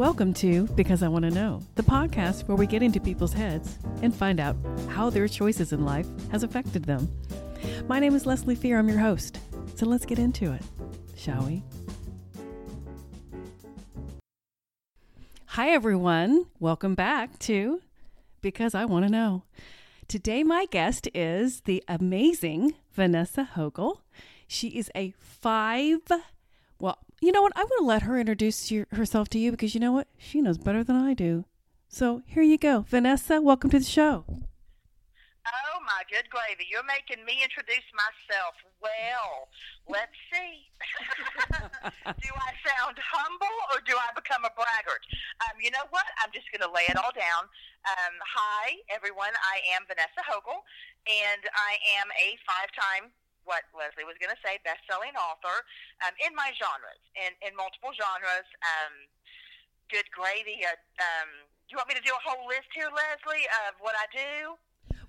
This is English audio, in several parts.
Welcome to Because I Want to Know, the podcast where we get into people's heads and find out how their choices in life has affected them. My name is Leslie Fear. I'm your host. So let's get into it, shall we? Hi, everyone. Welcome back to Because I Want to Know. Today, my guest is the amazing Vanessa Hogle. She is a five, well, you know what? I'm going to let her introduce you, herself to you because you know what? She knows better than I do. So here you go. Vanessa, welcome to the show. Oh, my good gravy. You're making me introduce myself. Well, let's see. do I sound humble or do I become a braggart? Um, you know what? I'm just going to lay it all down. Um, hi, everyone. I am Vanessa Hogle, and I am a five time what Leslie was going to say, best-selling author um, in my genres, in, in multiple genres. Um, good gravy. Uh, um, do you want me to do a whole list here, Leslie, of what I do?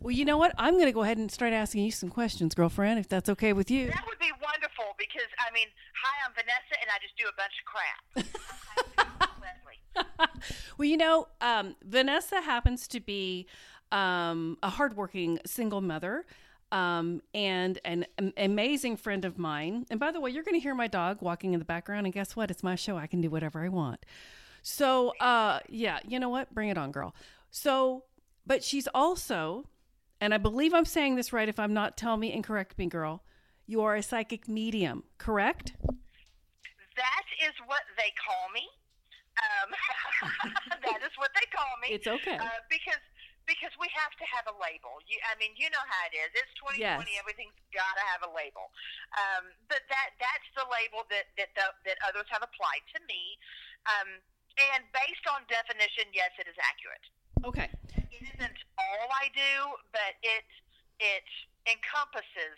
Well, you know what? I'm going to go ahead and start asking you some questions, girlfriend, if that's okay with you. That would be wonderful because, I mean, hi, I'm Vanessa, and I just do a bunch of crap. well, you know, um, Vanessa happens to be um, a hardworking single mother um, and an, an amazing friend of mine. And by the way, you're going to hear my dog walking in the background. And guess what? It's my show. I can do whatever I want. So, uh, yeah, you know what? Bring it on, girl. So, but she's also, and I believe I'm saying this right. If I'm not, tell me and correct me, girl. You are a psychic medium, correct? That is what they call me. Um, that is what they call me. It's okay. Uh, because because we have to have a label. You, I mean, you know how it is. It's 2020. Yes. Everything's got to have a label. Um, but that that's the label that that the, that others have applied to me. Um, and based on definition, yes, it is accurate. Okay. It isn't all I do, but it it encompasses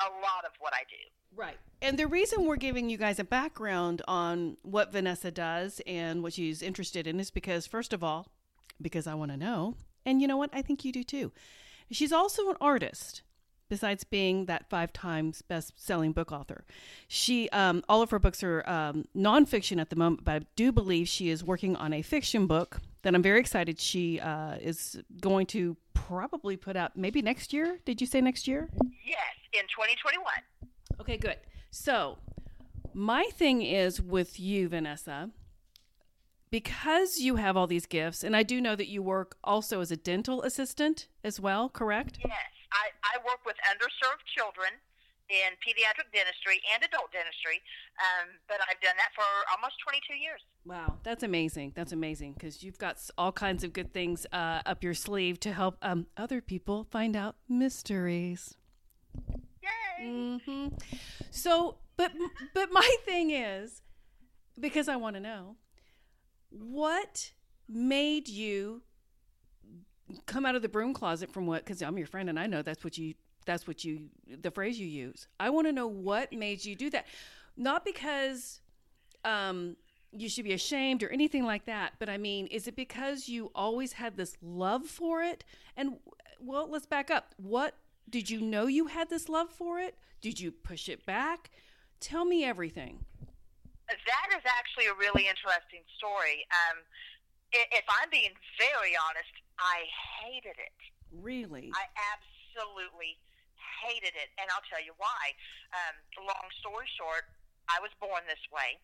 a lot of what I do. Right. And the reason we're giving you guys a background on what Vanessa does and what she's interested in is because, first of all, because I want to know, and you know what? I think you do too. She's also an artist. Besides being that five times best selling book author, she um, all of her books are um, nonfiction at the moment, but I do believe she is working on a fiction book that I'm very excited she uh, is going to probably put out maybe next year. Did you say next year? Yes, in 2021. Okay, good. So, my thing is with you, Vanessa, because you have all these gifts, and I do know that you work also as a dental assistant as well, correct? Yes, I, I work with underserved children in pediatric dentistry and adult dentistry, um, but I've done that for almost 22 years. Wow, that's amazing. That's amazing because you've got all kinds of good things uh, up your sleeve to help um, other people find out mysteries. Yay! Mm-hmm. So, but but my thing is because I want to know what made you come out of the broom closet from what because i'm your friend and i know that's what you that's what you the phrase you use. I want to know what made you do that. Not because um you should be ashamed or anything like that but i mean is it because you always had this love for it? And well let's back up. What did you know you had this love for it? Did you push it back? Tell me everything that is actually a really interesting story. Um, if I'm being very honest, I hated it. Really? I absolutely hated it, and I'll tell you why. Um, long story short, I was born this way.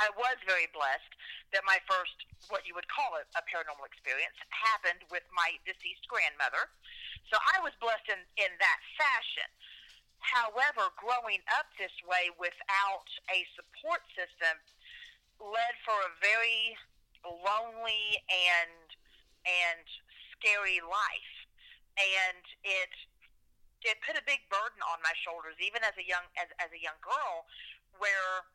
I was very blessed that my first, what you would call a, a paranormal experience, happened with my deceased grandmother. So I was blessed in, in that fashion. However, growing up this way without a support system led for a very lonely and and scary life, and it it put a big burden on my shoulders, even as a young as, as a young girl, where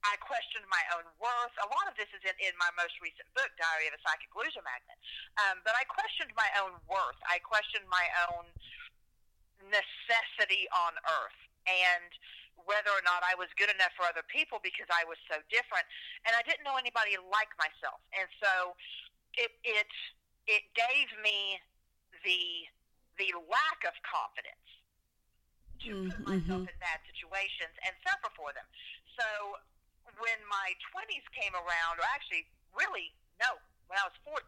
I questioned my own worth. A lot of this is in, in my most recent book, Diary of a Psychic Loser Magnet. Um, but I questioned my own worth. I questioned my own necessity on earth and whether or not I was good enough for other people because I was so different and I didn't know anybody like myself. And so it it it gave me the the lack of confidence to mm-hmm. put myself in bad situations and suffer for them. So when my 20s came around, or actually really, no, when I was 14.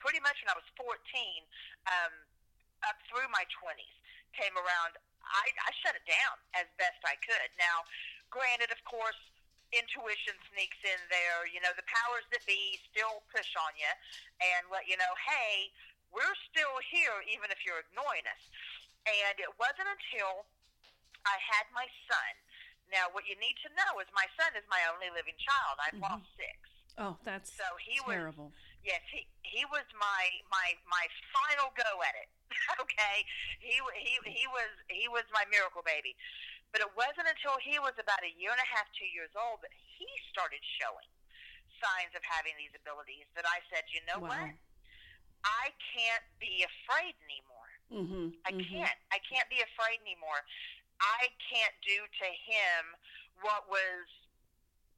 Pretty much when I was 14, um, up through my 20s, came around. I, I shut it down as best I could. Now, granted, of course, intuition sneaks in there. You know, the powers that be still push on you and let you know, hey, we're still here even if you're ignoring us. And it wasn't until I had my son. Now, what you need to know is my son is my only living child. I've Mhm. lost six. Oh, that's So he was terrible. Yes, he he was my my my final go at it. okay, he he he was he was my miracle baby. But it wasn't until he was about a year and a half, two years old, that he started showing signs of having these abilities. That I said, you know wow. what? I can't be afraid anymore. Mm-hmm. I can't. I can't be afraid anymore. I can't do to him what was,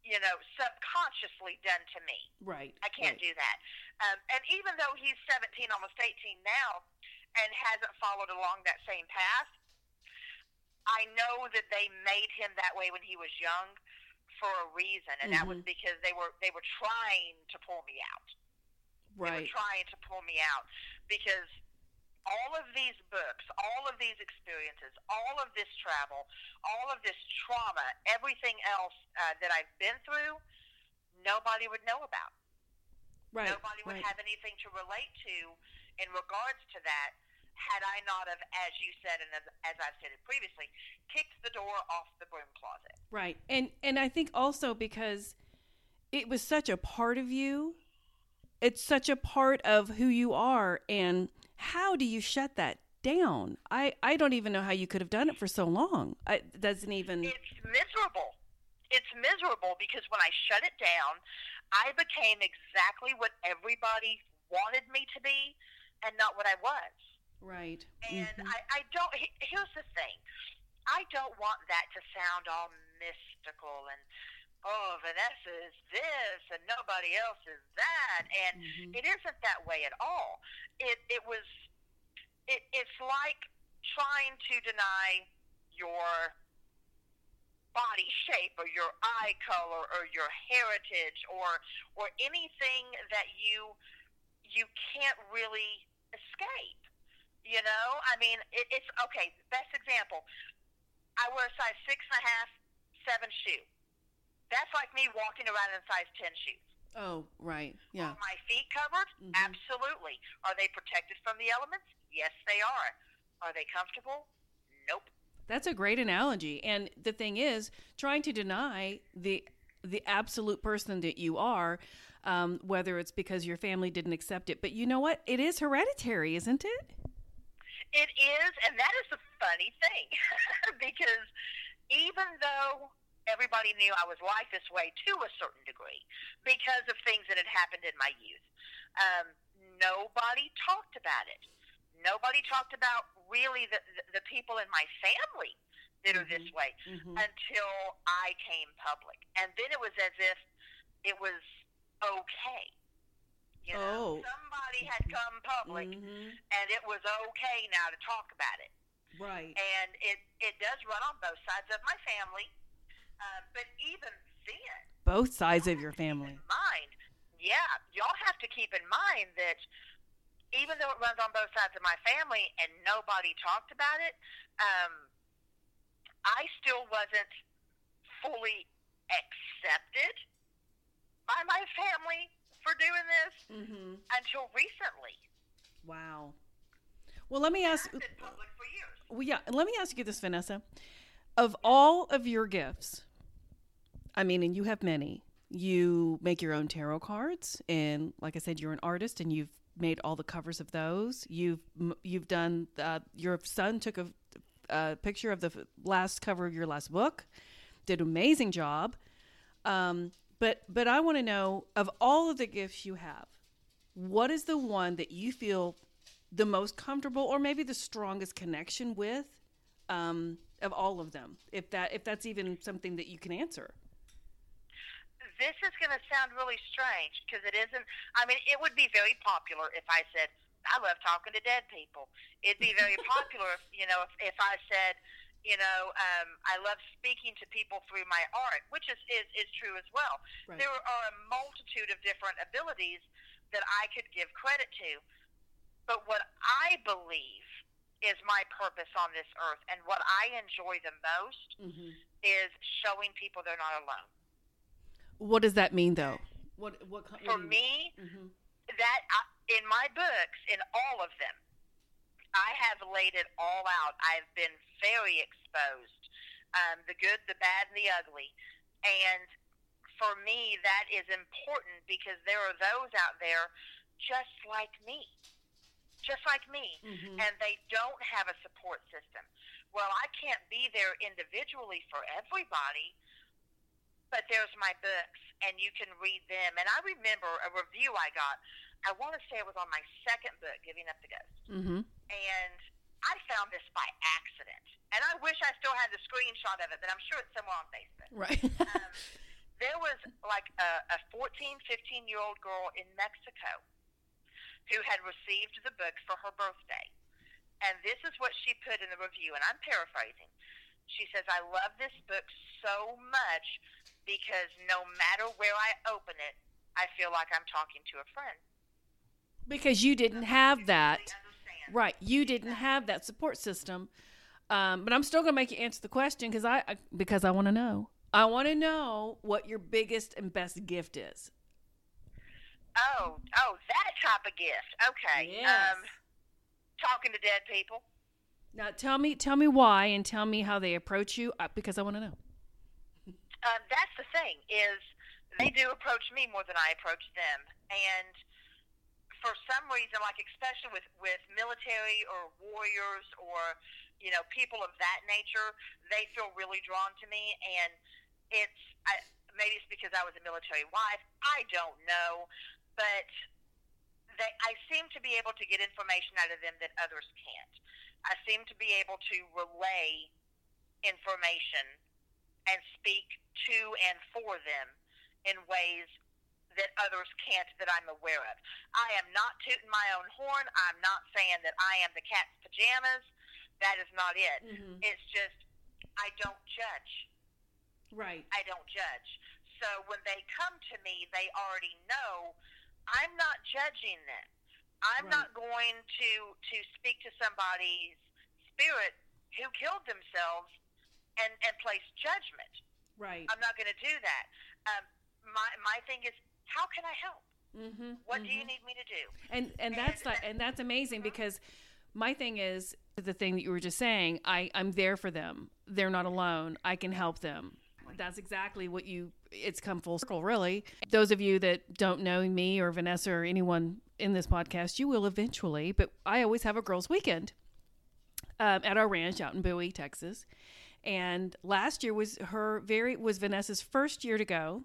you know, subconsciously done to me. Right. I can't right. do that. Um, and even though he's 17, almost 18 now, and hasn't followed along that same path, I know that they made him that way when he was young for a reason, and that was Mhm. because they were they were trying to pull me out. They Right. were trying to pull me out because all of these books, all of these experiences, all of this travel, all of this trauma, everything else uh, that I've been through, nobody would know about. Right. Nobody would right. have anything to relate to in regards to that had I not have, as you said and as, as I've stated previously, kicked the door off the broom closet. Right. And and I think also because it was such a part of you. It's such a part of who you are and how do you shut that down? I I don't even know how you could have done it for so long. I it doesn't even It's miserable. It's miserable because when I shut it down, I became exactly what everybody wanted me to be and not what I was. Right. And Mhm. I, I don't, here's the thing I don't want that to sound all mystical and, oh, Vanessa is this and nobody else is that. And Mhm. it isn't that way at all. It, it was, it, it's like trying to deny your body shape or your eye color or your heritage or or anything that you you can't really escape you know i mean it, it's okay best example i wear a size six and a half seven shoe that's like me walking around in size ten shoes Oh, right. Yeah. are my feet covered Mhm. absolutely are they protected from the elements yes they are are they comfortable nope That's a great analogy. And the thing is, trying to deny the the absolute person that you are, um, whether it's because your family didn't accept it, but you know what? It is hereditary, isn't it? It is, and that is the funny thing, because even though everybody knew I was like this way to a certain degree because of things that had happened in my youth, um, nobody talked about it. Nobody talked about really the, the, the people in my family that are this Mhm. way Mm-hmm. until I came public. And then it was as if it was okay. You know, Oh. somebody had come public Mhm. and it was okay now to talk about it. Right. And it it does run on both sides of my family, uh, but even then, Both sides of your family. in mind, yeah, y'all have to keep in mind that even though it runs on both sides of my family and nobody talked about it, um, I still wasn't fully accepted by my family for doing this Mm-hmm. until recently. Wow. Well, let me ask. I've been public for years. Well, yeah. Let me ask you this, Vanessa. Of all of your gifts, I mean, and you have many. You make your own tarot cards, and like I said, you're an artist, and you've made all the covers of those. You've you've done. Uh, your son took a, a picture of the last cover of your last book. Did an amazing job. Um, but but I want to know of all of the gifts you have, what is the one that you feel the most comfortable or maybe the strongest connection with um, of all of them if that if that's even something that you can answer this is going to sound really strange because it isn't. I mean, it would be very popular if I said I love talking to dead people. It'd be very popular if you know if, if I said You know, um, I love speaking to people through my art, which is, is, is true as well. Right. There are a multitude of different abilities that I could give credit to. But what I believe is my purpose on this earth and what I enjoy the most Mm-hmm. is showing people they're not alone. What does that mean, though? What what, co- For what do you- me, Mhm. that I, in my books, in all of them, I have laid it all out. I've been very exposed, um, the good, the bad, and the ugly. And for me, that is important because there are those out there just like me, just like me, Mhm. and they don't have a support system. Well, I can't be there individually for everybody, but there's my books, and you can read them. And I remember a review I got. I want to say it was on my second book, Giving Up the Ghost, Mhm. and I found this by accident. And I wish I still had the screenshot of it, but I'm sure it's somewhere on Facebook Right. um, there was like a, a 14, 15 year old girl in Mexico who had received the book for her birthday. And this is what she put in the review, and I'm paraphrasing. She says, I love this book so much because no matter where I open it, I feel like I'm talking to a friend. because you didn't have that. Right. You didn't have that support system. Um, but I'm still going to make you answer the question because I, I because I want to know. I want to know what your biggest and best gift is. Oh, oh, that type of gift. Okay. Yes. Um, talking to dead people. Now tell me tell me why and tell me how they approach you uh, because I want to know. Um, that's the thing is they do approach me more than I approach them, and for some reason, like especially with with military or warriors or you know people of that nature, they feel really drawn to me, and it's I, maybe it's because I was a military wife. I don't know, but they I seem to be able to get information out of them that others can't. I seem to be able to relay information and speak to and for them in ways that others can't that I'm aware of. I am not tooting my own horn. I'm not saying that I am the cat's pajamas. That is not it. Mhm. It's just I don't judge. Right. I don't judge. So when they come to me, they already know I'm not judging them. I'm Right. not going to to speak to somebody's spirit who killed themselves and and place judgment. Right. I'm not going to do that. Um, my my thing is, how can I help? Mm-hmm. What do you need me to do? and and that's like, and that's amazing because my thing is the thing that you were just saying i i'm there for them they're not alone i can help them that's exactly what you it's come full circle really those of you that don't know me or vanessa or anyone in this podcast you will eventually but i always have a girls weekend um, at our ranch out in bowie texas and last year was her very was vanessa's first year to go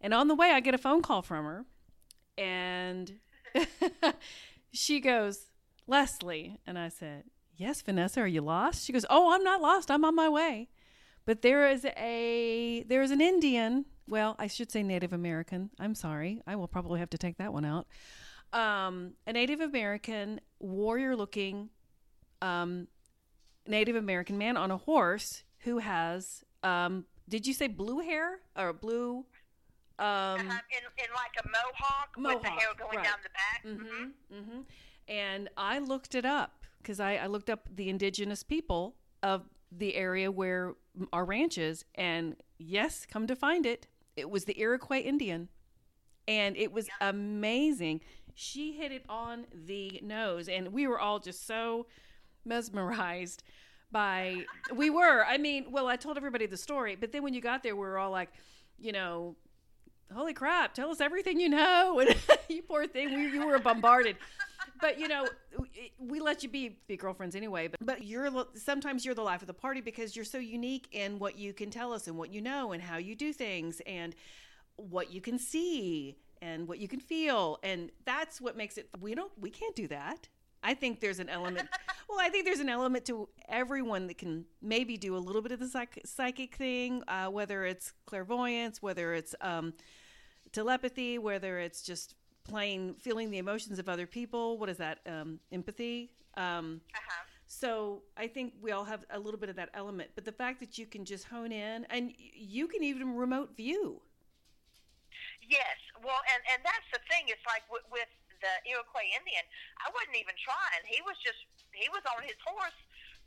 and on the way i get a phone call from her and she goes, Leslie. And I said, Yes, Vanessa, are you lost? She goes, Oh, I'm not lost. I'm on my way. But there is a there is an Indian. Well, I should say Native American. I'm sorry. I will probably have to take that one out. Um, a Native American warrior looking um, Native American man on a horse who has um, did you say blue hair or blue um, um, in in like a mohawk, with the hair going right. down the back. Mm-hmm. Mm-hmm. And I looked it up because I, I looked up the indigenous people of the area where our ranch is, and yes, come to find it, it was the Iroquois Indian, and it was amazing. She hit it on the nose, and we were all just so mesmerized by. We were. I mean, well, I told everybody the story, but then when you got there, we were all like, you know, holy crap, tell us everything you know. And you poor thing, we, you were bombarded. But you know, we let you be be girlfriends anyway. But but you're sometimes you're the life of the party because you're so unique in what you can tell us and what you know and how you do things and what you can see and what you can feel and that's what makes it. We don't we can't do that. I think there's an element. well, I think there's an element to everyone that can maybe do a little bit of the psych- psychic thing, uh, whether it's clairvoyance, whether it's um, telepathy, whether it's just plain feeling the emotions of other people. What is that? Um, empathy. Um, Uh huh. So I think we all have a little bit of that element. But the fact that you can just hone in and you can even remote view. Yes, well, and and that's the thing. It's like with, with the Iroquois Indian, I wasn't even trying. He was just he was on his horse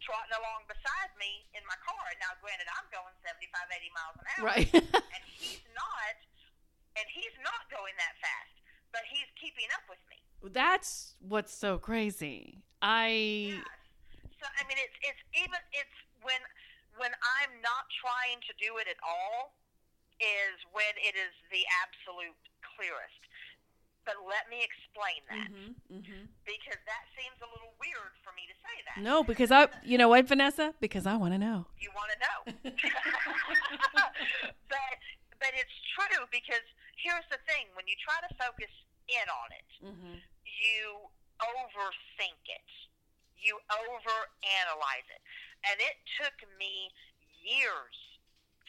trotting along beside me in my car. Now, granted, I'm going 75, 80 miles an hour, Right. and he's not, and he's not going that fast, but he's keeping up with me. That's what's so crazy. I Yes. So I mean, it's it's even it's when when I'm not trying to do it at all is when it is the absolute clearest. But let me explain that Mhm, mhm. because that seems a little weird for me to say that. No, because I you know what, Vanessa? Because I want to know. You want to know. but but it's true because here's the thing: when you try to focus in on it, Mhm. you overthink it. You overanalyze it. And it took me years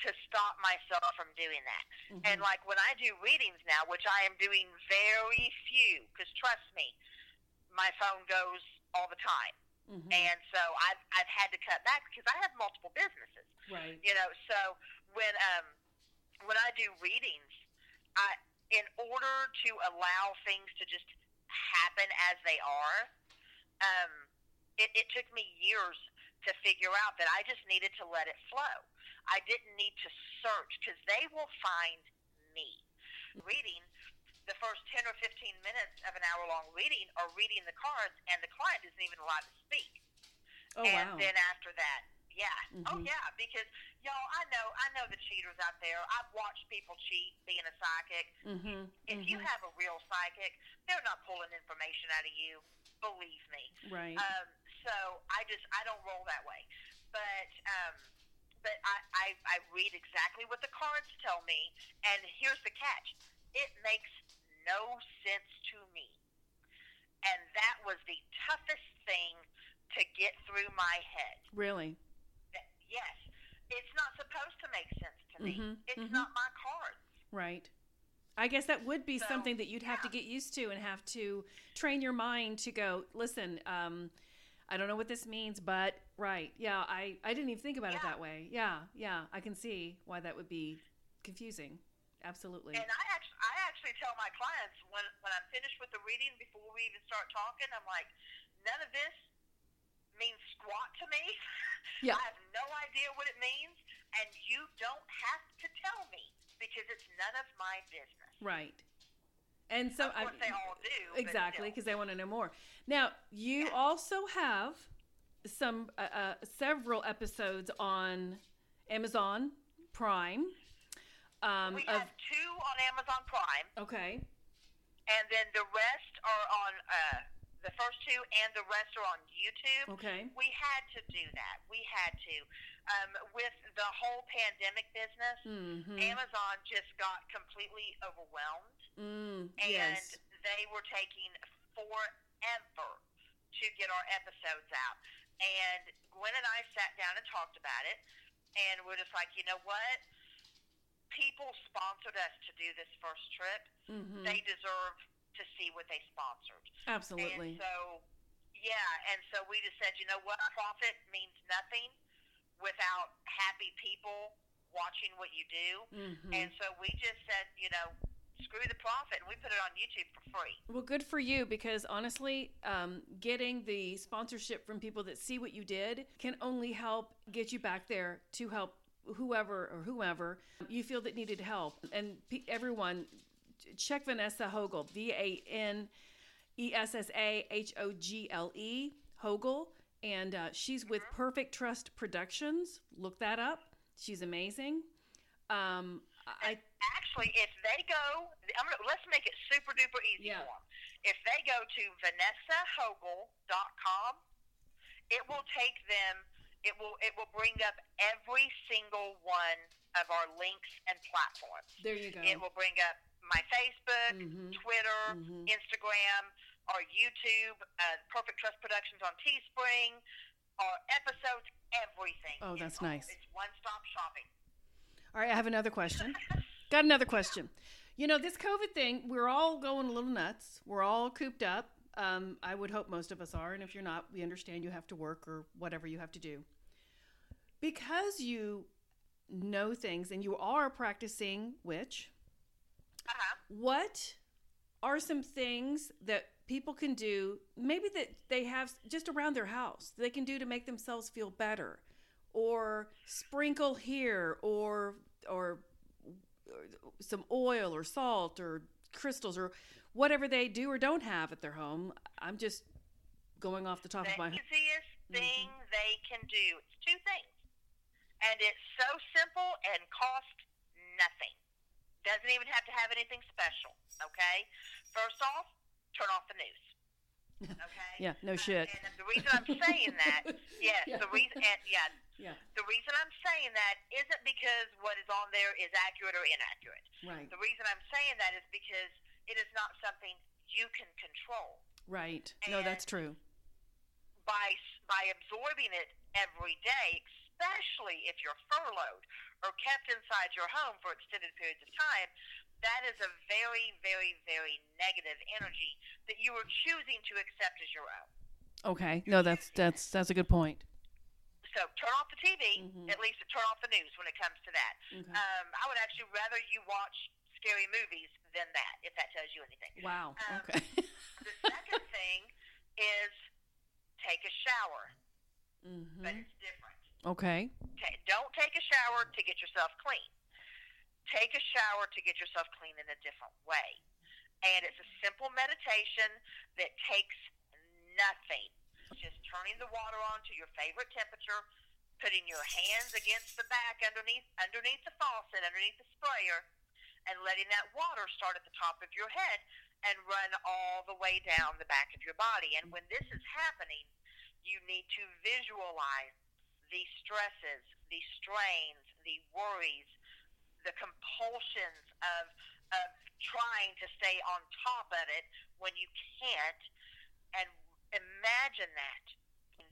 to stop myself from doing that. And like when I do readings now, which I am doing very few, because trust me, my phone goes all the time. Mhm. And so I've, I've had to cut back because I have multiple businesses Right. you know so when um when i do readings i in order to allow things to just happen as they are um it, it took me years to figure out that i just needed to let it flow i didn't need to search because they will find me reading the first 10 or 15 minutes of an hour long reading or reading the cards and the client isn't even allowed to speak Oh and wow. then after that, yeah. Oh Mhm. yeah, because y'all, I know, I know the cheaters out there. I've watched people cheat being a psychic. Mhm. If you mhm. have a real psychic, they're not pulling information out of you. Believe me. Right. Um, so I just I don't roll that way. But um, but I, I I read exactly what the cards tell me, and here's the catch: it makes no sense to me, and that was the toughest thing to get through my head. really. Yes, it's not supposed to make sense to me. Mhm, It's mhm. not my cards. Right. I guess that would be So, something that you'd have to get used to and have to train your mind to go, listen, um, I don't know what this means, but right. Yeah, I, I didn't even think about it that way. Yeah, yeah. I can see why that would be confusing. Absolutely. And I actually, I actually tell my clients when when I'm finished with the reading before we even start talking, I'm like, none of this means squat to me. Yeah. I have no idea what it means, and you don't have to tell me because it's none of my business. right. And so I they all do. exactly because they want to know more. Now, you Yeah. also have some uh, uh, several episodes on Amazon Prime. Um, we of have two on Amazon Prime, okay, and then the rest are on uh, the first two, and the rest are on YouTube. okay, We had to do that. We had to. Um, with the whole pandemic business, mm-hmm. Amazon just got completely overwhelmed, mm, and yes, they were taking forever to get our episodes out. And Gwen and I sat down and talked about it, and we're just like, you know what? People sponsored us to do this first trip. mm-hmm. They deserve to see what they sponsored. absolutely, And so, yeah, and so we just said, you know what? Profit means nothing without happy people watching what you do. mm-hmm. And so we just said, you know, screw the profit, and we put it on YouTube for free. Well, good for you because honestly, um, getting the sponsorship from people that see what you did can only help get you back there to help whoever or whoever you feel that needed help. And pe- everyone, check Vanessa Hogle, V A N E S S A H O G L E, Hogle. And uh, she's with Perfect Trust Productions. Look that up. She's amazing. Um, I Actually, if they go, I'm gonna, let's make it super duper easy Yeah. for them. If they go to vanessahogle.com, it will take them. It will it will bring up every single one of our links and platforms. there you go. It will bring up my Facebook, Mhm. Twitter, Mhm. Instagram, our YouTube, uh, Perfect Trust Productions on Teespring, our episodes, everything. Oh, that's all- nice. It's one stop shopping. All right, I have another question. Got another question. You know, this COVID thing, we're all going a little nuts. We're all cooped up. Um, I would hope most of us are, and if you're not, we understand you have to work or whatever you have to do. Because you know things and you are practicing witch, Uh-huh. what are some things that people can do maybe that they have just around their house they can do to make themselves feel better or sprinkle here or or, or some oil or salt or crystals or whatever they do or don't have at their home i'm just going off the top The of my head The easiest thing they can do. It's two things. And it's so simple and cost nothing. Doesn't even have to have anything special. Okay? First off, turn off the news. Okay? yeah no Uh, shit And the reason I'm saying that, yes, Yeah. the reason, and yeah, yeah the reason I'm saying that isn't because what is on there is accurate or inaccurate. right The reason I'm saying that is because it is not something you can control. right no that's true by by absorbing it every day, especially if you're furloughed or kept inside your home for extended periods of time, that is a very, very, very negative energy that you are choosing to accept as your own. okay no that's that's that's a good point So turn off the TV, Mhm. at least turn off the news when it comes to that. okay. Um, I would actually rather you watch scary movies than that, if that tells you anything. wow um, okay The second thing is take a shower, but hmm it's different. okay Ta- don't take a shower to get yourself clean. Take a shower to get yourself clean in a different way. And it's a simple meditation that takes nothing. Just turning the water on to your favorite temperature, putting your hands against the back underneath underneath the faucet, underneath the sprayer, and letting that water start at the top of your head and run all the way down the back of your body. And when this is happening, you need to visualize the stresses, the strains, the worries, the compulsions of of trying to stay on top of it when you can't, and imagine that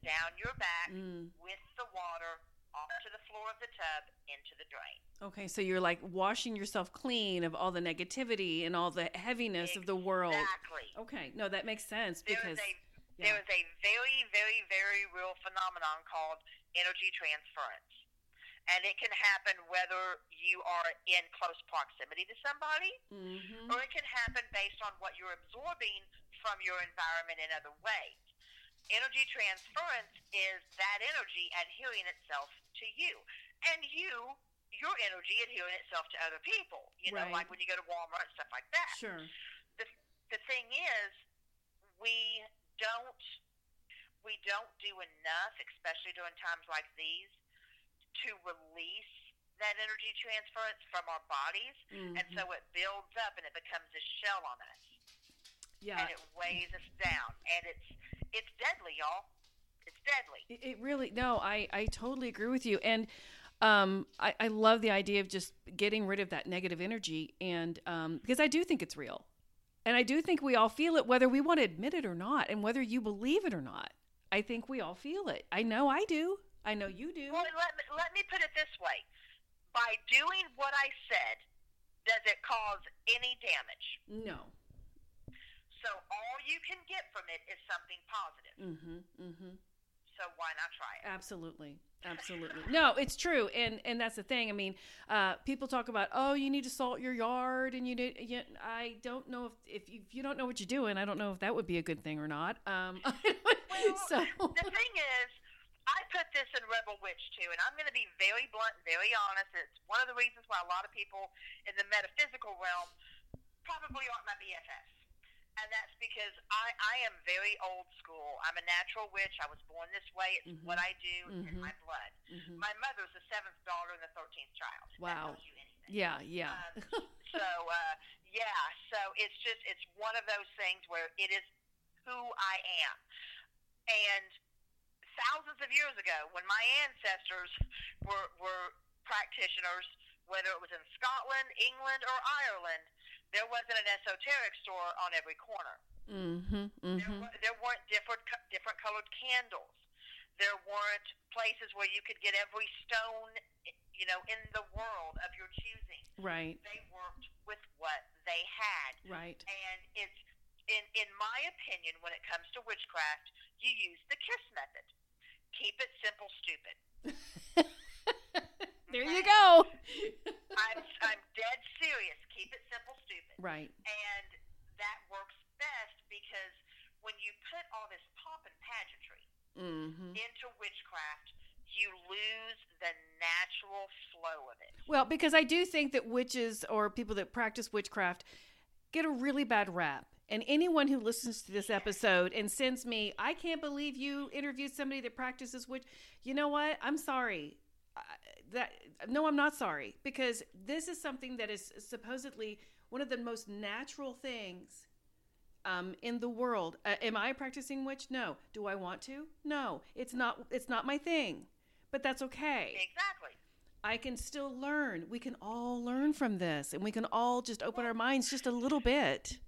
down your back Mm. with the water onto the floor of the tub into the drain. Okay, so you're like washing yourself clean of all the negativity and all the heaviness of the world. Exactly. Okay, no, that makes sense There because is a yeah. there is a very, very, very real phenomenon called energy transference. And it can happen whether you are in close proximity to somebody Mhm. or it can happen based on what you're absorbing from your environment in other ways. Energy transference is that energy adhering itself to you, and you, your energy adhering itself to other people. You know, Right. like when you go to Walmart and stuff like that. sure. The the thing is, we don't we don't do enough, especially during times like these, to release that energy transference from our bodies and Mhm. so it builds up and it becomes a shell on us yeah, and it weighs us down and it's it's deadly y'all it's deadly it, really no, I I totally agree with you, and um, I I love the idea of just getting rid of that negative energy, and um, because I do think it's real, and I do think we all feel it, whether we want to admit it or not, and whether you believe it or not. I think we all feel it. I know I do. I know you do. well let me, let me put it this way by doing what i said does it cause any damage No. So all you can get from it is something positive Mm-hmm. Mm-hmm. so why not try it Absolutely. Absolutely. No, it's true. And and that's the thing. I mean, uh, people talk about, oh, you need to salt your yard and you need, you, I don't know if, if you, if you don't know what you're doing, I don't know if that would be a good thing or not. Um, so, the thing is, I put this in Rebel Witch too, and I'm going to be very blunt and very honest. It's one of the reasons why a lot of people in the metaphysical realm probably aren't my BFFs. And that's because I, I am very old school. I'm a natural witch. I was born this way. It's Mhm. what I do. It's in Mhm. my blood. Mhm. My mother's the seventh daughter and the thirteenth child. Wow. That tells you anything. yeah, yeah. Um, so uh, yeah, so it's just it's one of those things where it is who I am, and thousands of years ago, when my ancestors were were practitioners, whether it was in Scotland, England, or Ireland, there wasn't an esoteric store on every corner. mm-hmm. There, Mm-hmm. wa- there weren't different different colored candles. There weren't places where you could get every stone, you know, in the world of your choosing Right. they worked with what they had Right. and it's in in my opinion, when it comes to witchcraft, you use the kiss method. Keep it simple, stupid. there you go. I'm I'm dead serious. Keep it simple, stupid. right. And that works best because when you put all this pomp and pageantry hmm into witchcraft, you lose the natural flow of it. Well, because I do think that witches or people that practice witchcraft get a really bad rap. And anyone who listens to this episode and sends me, I can't believe you interviewed somebody that practices witch. You know what? I'm sorry. That no, I'm not sorry because this is something that is supposedly one of the most natural things um, in the world. Uh, am I a practicing witch? No. Do I want to? No. It's not. It's not my thing. But that's okay. Exactly. I can still learn. We can all learn from this, and we can all just open our minds just a little bit.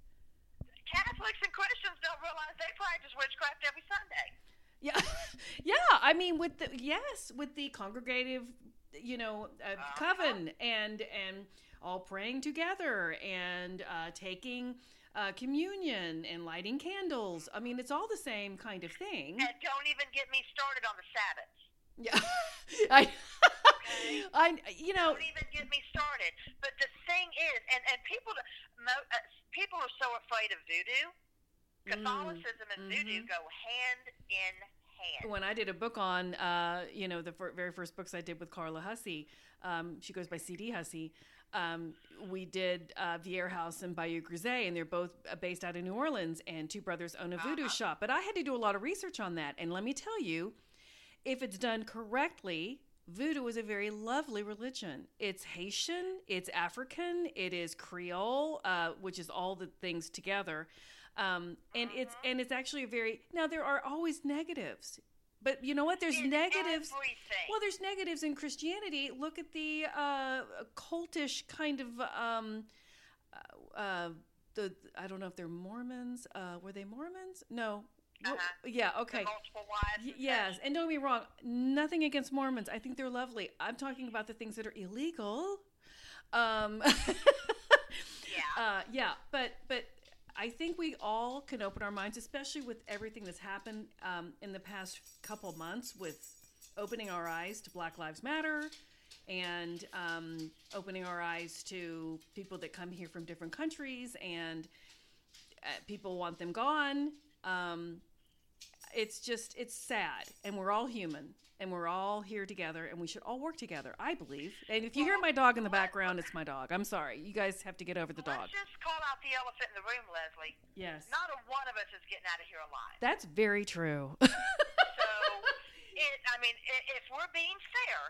Catholics and Christians don't realize they practice witchcraft every Sunday. Yeah, yeah. I mean, with the yes, with the congregative, you know, uh, Uh-huh. coven and and all praying together and uh, taking uh, communion and lighting candles. I mean, it's all the same kind of thing. And don't even get me started on the Sabbath. Yeah, I, I, you know, Don't even get me started. But the thing is, and and people, mo- uh, people are so afraid of voodoo. Catholicism and voodoo mhm. go hand in hand. when I did a book on, uh, you know, the fir- very first books I did with Carla Hussey, um, she goes by CD Hussey. Um, we did uh, Vieira House and Bayou Grisey, and they're both uh, based out of New Orleans, and two brothers own a voodoo Uh-huh. shop. But I had to do a lot of research on that, and let me tell you, if it's done correctly, voodoo is a very lovely religion. It's Haitian, it's African, it is Creole, uh, which is all the things together, um, and it's and it's actually a very now there are always negatives, but you know what? There's In negatives. Everything. Well, there's negatives in Christianity. Look at the uh, cultish kind of um, uh, uh, the I don't know if they're Mormons. Uh, were they Mormons? No. Uh-huh. yeah. Okay. multiple wives. And yes, such. and don't get me wrong. Nothing against Mormons. I think they're lovely. I'm talking about the things that are illegal. Um, Yeah. uh, yeah, but but I think we all can open our minds, especially with everything that's happened um, in the past couple months, with opening our eyes to Black Lives Matter and um, opening our eyes to people that come here from different countries and uh, people want them gone. Um, it's just it's sad, and we're all human. And we're all here together, and we should all work together. I believe. And if you hear my dog in the background, it's my dog. I'm sorry. You guys have to get over the dog. Just call out the elephant in the room, Leslie. Yes. Not a one of us is getting out of here alive. That's very true. So, it, I mean, if we're being fair,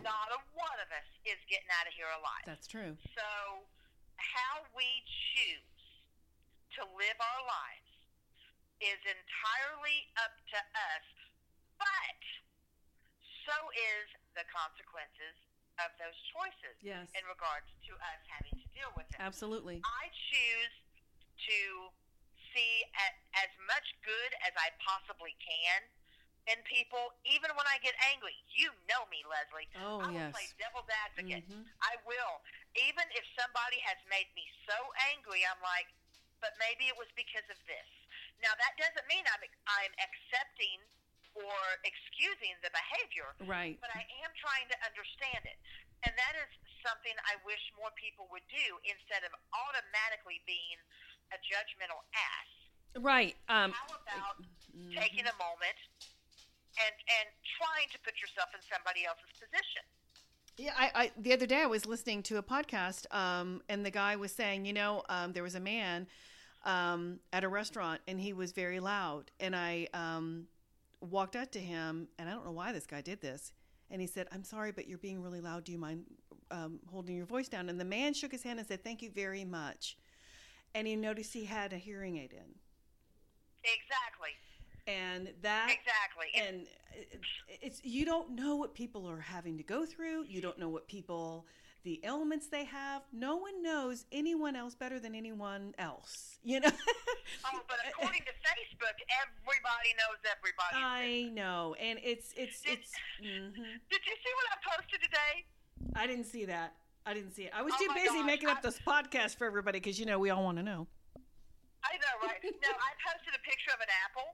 not a one of us is getting out of here alive. That's true. So, how we choose to live our lives is entirely up to us, but so is the consequences of those choices Yes. in regards to us having to deal with it. Absolutely. I choose to see a, as much good as I possibly can in people, even when I get angry. You know me, Leslie. Oh, I will yes. play devil's advocate. Mhm. I will. Even if somebody has made me so angry, I'm like, but maybe it was because of this. Now that doesn't mean I'm I'm accepting or excusing the behavior, Right. but I am trying to understand it. And that is something I wish more people would do instead of automatically being a judgmental ass. Right. Um, How about mhm. taking a moment and and trying to put yourself in somebody else's position? Yeah, I, I the other day I was listening to a podcast, um, and the guy was saying, you know, um, there was a man um, at a restaurant, and he was very loud, and I um, walked up to him, and I don't know why this guy did this, and he said, "I'm sorry, but you're being really loud. Do you mind um, holding your voice down?" And the man shook his hand and said, "Thank you very much," and he noticed he had a hearing aid in, Exactly. and that Exactly. And and it's you don't know what people are having to go through you don't know what people the ailments they have no one knows anyone else better than anyone else you know oh, but according to Facebook, everybody knows everybody. i know and it's it's it's hmm Did you see what I posted today? i didn't see that i didn't see it i was Oh too busy gosh, making I- up this podcast for everybody because you know we all want to know I know, right? no, I posted a picture of an apple,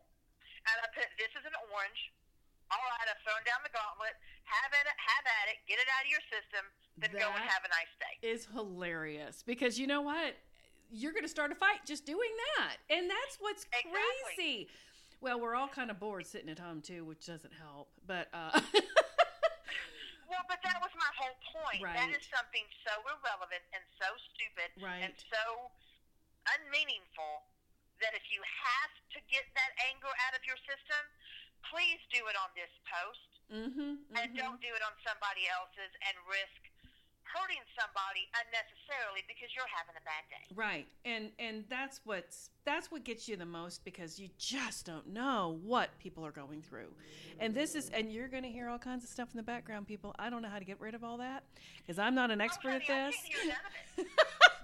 and I put, "This is an orange." All right, I've thrown down the gauntlet. Have it, have at it. Get it out of your system. Then go and have a nice day. is hilarious because you know what? You're going to start a fight just doing that. And that's what's Exactly. crazy. Well, we're all kind of bored sitting at home too, which doesn't help. But uh Well, but that was my whole point. That Right. is something so irrelevant and so stupid right. and so unmeaningful that if you have to get that anger out of your system, please do it on this post mhm, and mhm. don't do it on somebody else's and risk hurting somebody unnecessarily because you're having a bad day. Right. And and that's what's that's what gets you the most because you just don't know what people are going through. And this is and you're going to hear all kinds of stuff in the background people. I don't know how to get rid of all that because I'm not an oh, expert oh, at honey, I this. can't hear none of it.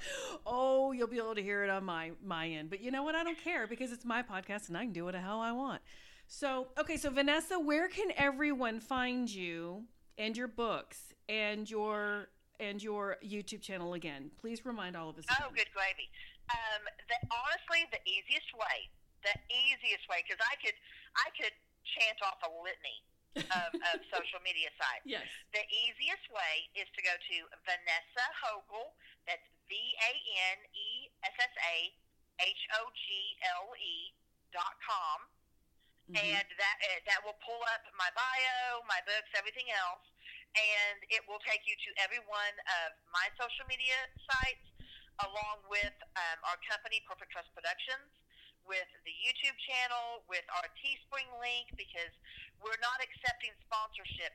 oh, you'll be able to hear it on my my end. But you know what? I don't care because it's my podcast and I can do what the hell I want. So, okay, so Vanessa, where can everyone find you and your books and your and your YouTube channel again? Please remind all of us. Oh, again. good gravy. Um, the, honestly, the easiest way, the easiest way, because I could, I could chant off a litany of, of social media sites. Yes. The easiest way is to go to Vanessa Hogle. That's V A N E S S A H O G L E dot com, Mhm. and that uh, that will pull up my bio, my books, everything else, and it will take you to every one of my social media sites, along with um, our company, Perfect Trust Productions, with the YouTube channel, with our Teespring link, because we're not accepting sponsorship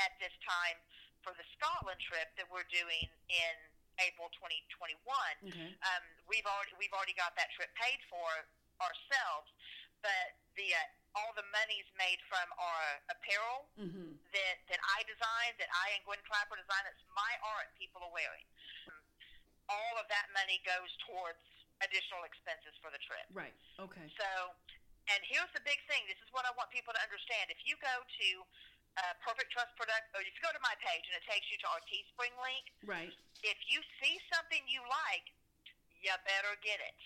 at this time for the Scotland trip that we're doing in April 2021 Okay. um, we've already we've already got that trip paid for ourselves, but the uh, all the money's made from our apparel Mm-hmm. that that I designed, that I and Gwen Clapper designed. It's my art people are wearing. All of that money goes towards additional expenses for the trip. Right. Okay. So, and here's the big thing. This is what I want people to understand. If you go to uh, Perfect Trust Product, or if you go to my page and it takes you to our Teespring link, Right. if you see something you like, you better get it.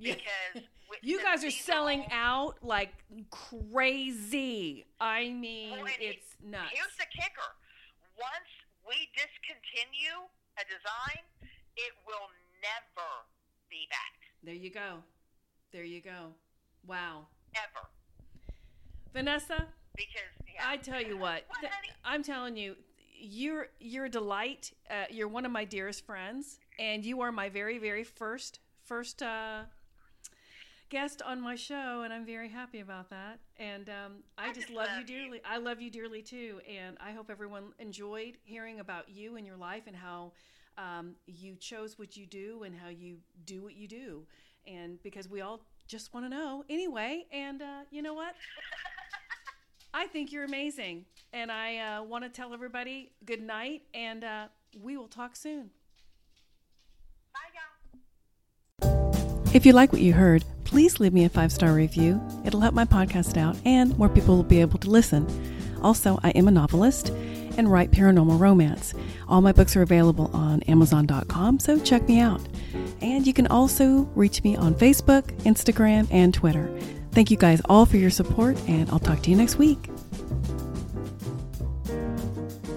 Because with You guys are selling out like crazy. I mean, Well, it's nuts. Here's the kicker: once we discontinue a design, it will never be back. There you go. There you go. Wow. Ever. Vanessa, Because yeah. I tell you what, What, th- I'm telling you, you're you're a delight. Uh, you're one of my dearest friends, and you are my very very first first uh, guest on my show, and I'm very happy about that. And um, I, I just just love, you love you. dearly. I love you dearly too, and I hope everyone enjoyed hearing about you and your life and how um, you chose what you do and how you do what you do, and because we all just want to know anyway. And uh, you know what? I think you're amazing. And I uh, want to tell everybody good night, and uh, we will talk soon. Bye, y'all. If you like what you heard, please leave me a five star review. It'll help my podcast out, and more people will be able to listen. Also, I am a novelist and write paranormal romance. All my books are available on Amazon.com, so check me out. And you can also reach me on Facebook, Instagram, and Twitter. Thank you guys all for your support, and I'll talk to you next week.